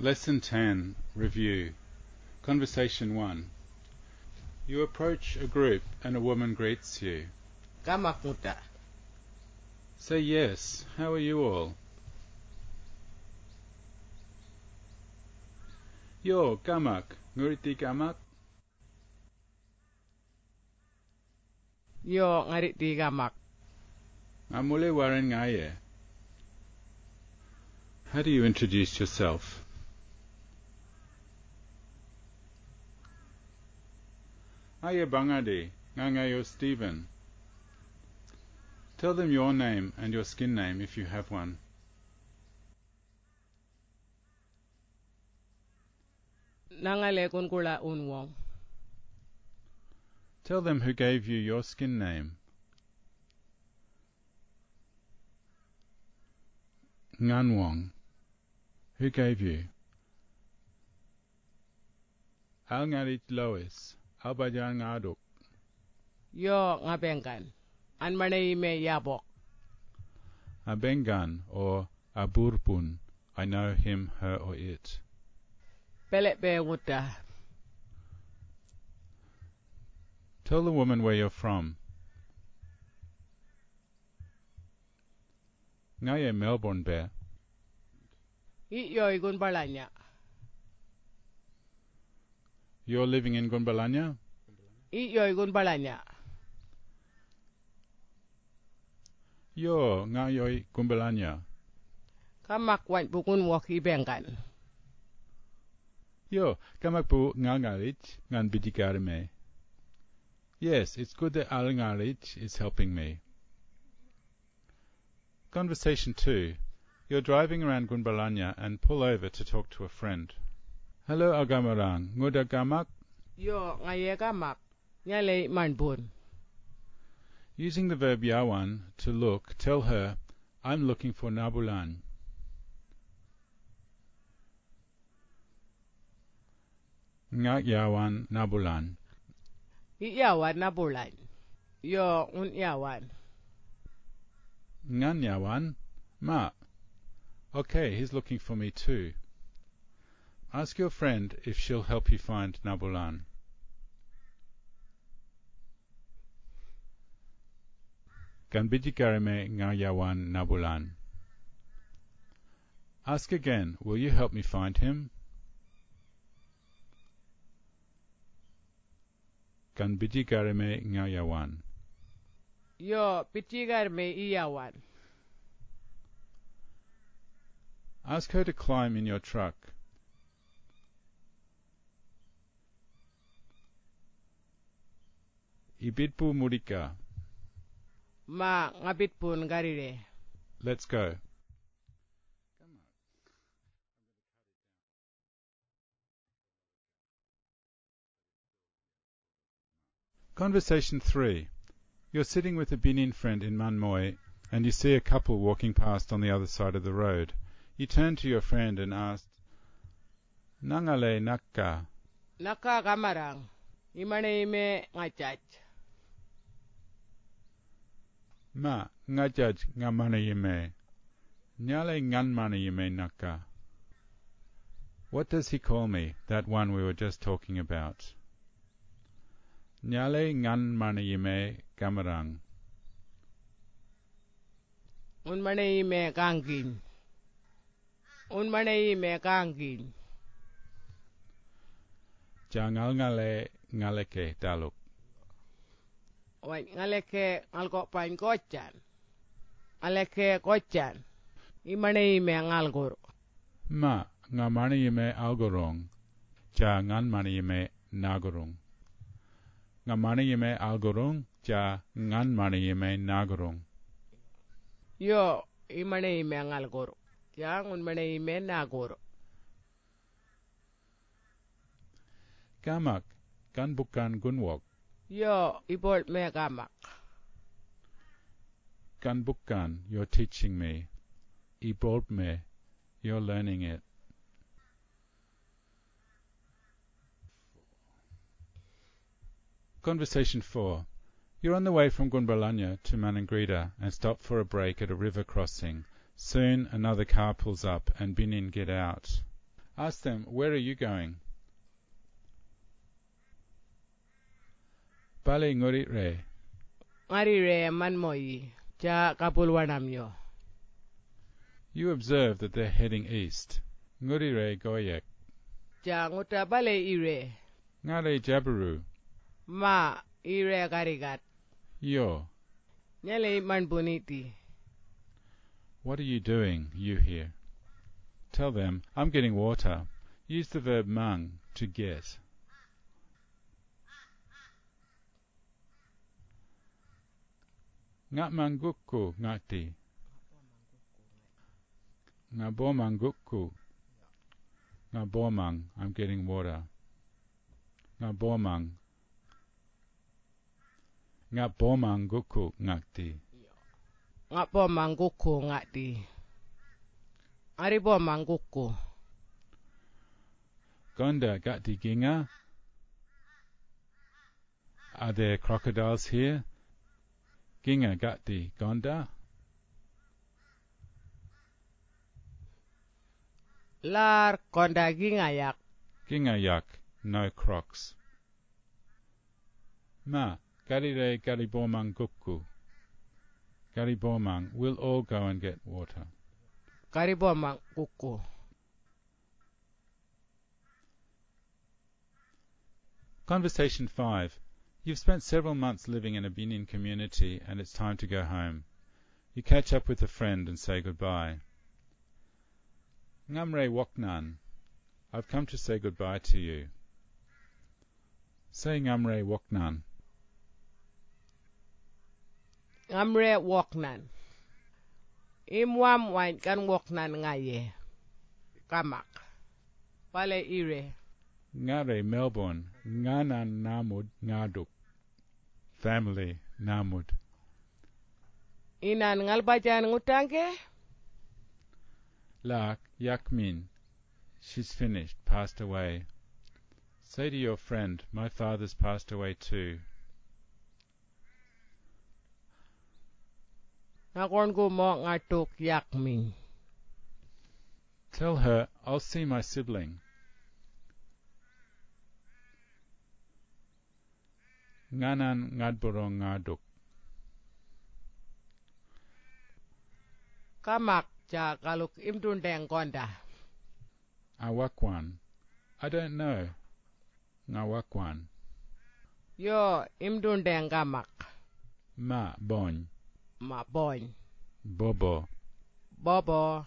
Lesson 10 Review Conversation 1 You approach a group and a woman greets you. Kamak muta. Say yes. How are you all? Yo, kamak. Nguriti kamak? Yo ngarit di kamak. Amule waren ngaye. How do you introduce yourself? Aya Bangadi, Ngangayo Stephen. Tell them your name and your skin name if you have one. Nangale kun kula unwong. Tell them who gave you your skin name. Nganwong. Who gave you? Alngarit Lois. Albajan Ngaduk. Yo ngabengan. An manay me yabok. Abengan or Aburbun. I know him, her, or it. Pelet be muta. Tell the woman where you're from. Ngaye Melbourne Bear. I yo igun balanya. You're living in Gunbalanya? I yo igun balanya. Yo ngayoy Gunbalanya. Kamak wan pukun wok ibengan. Yo kamakpu ngangarit ngan bidikarme. Yes, it's good that Alangarit is helping me. Conversation 2. You're driving around Gumbalanya and pull over to talk to a friend. Hello Agamarang. Nguda gamak? Yo ngaye kamak. Nyale manbun. Using the verb yawan to look, tell her, I'm looking for Nabulan. Nga yawan Nabulan. Yawan na bulan. Yo un yawan. Ngan yawan? Ma. Okay, he's looking for me too. Ask your friend if she'll help you find Nabulan. Ganbidikarame nga yawan Nabulan. Ask again, will you help me find him? Ganbidikarame nga yawan. Yo pitigar me i. Ask her to climb in your truck. Ibidpu Murika. Ma ngabit pun garire. Let's go. Conversation 3. You're sitting with a Binin friend in Manmoy and you see a couple walking past on the other side of the road. You turn to your friend and ask, Nangale Nakka. Naka kamarang. Imane me ngachach. Ma ngajaj ngamana yime. Nyale nganmana yime naka. What does he call me, that one we were just talking about? Nyale nganmana yime gamarang. Un mane me kangkin. Un mane me kangkin. Jangal ngale ngaleke daluk. wai ngaleke ngalko pain kocan aleke kocan imane ime ngalgoro. Ma ngamane ime algorong. Cha nganmani ime nagorong. Ngamane ime algorong cha nganmani ime nagorong. Yo imane ime ngalgoro. Cha ngunmane ime nagoro. Kamak kan bukan gunwok. Yo ibol me. Ganbukkan, you're teaching me. Ibolb me, you're learning it. Conversation 4. You're on the way from Gunbalanya to Maningrida and stop for a break at a river crossing. Soon another car pulls up and Binin get out. Ask them, Where are you going? Bale ngurit re. ngarire man moyi cha kapulwanam yo You observe that they're heading east. Nguri re goyek. cha nguta bale ire Ngare jabaru. ma ire karikat Yo. nyale man buniti What are you doing, you here? Tell them, I'm getting water. Use the verb mang, to get. Ngak manggukku ngati. Ngabomang gukku. Ngabomang. I'm getting water. Ngabomang. Ngak boh ngati. Ngabomang gukku ngati. boh manggukku. Gonda gak ginga. Are there crocodiles here? Ginga gati gonda. lar kondagi ngayak Ginga yak, no crocs. Ma, garire garibomang gukku. Garibomang, we'll all go and get water. kari po mangkuku Conversation 5. You've spent several months living in a Binin community and it's time to go home. You catch up with a friend and say goodbye. Ngamre Woknan. I've come to say goodbye to you. Say Ngamre Woknan. ngamre woknan imwam wain kan woknan ngaye kamak pale ire Ngare Melbourne. Nganan Namud Ngaduk. Family Namud. inan ngalbajan ngutange Lark Yakmin. She's finished, passed away. Say to your friend, my father's passed away too. ngakon ko mo ngatuk yakmin Tell her I'll see my sibling. Nganan ngadborong ngaduk. kamak ja kaluk imtundeng konda Awakwan. I don't know. Ngawakwan. yo imtundeng kamak Ma bony. ma bon Bobo. bobo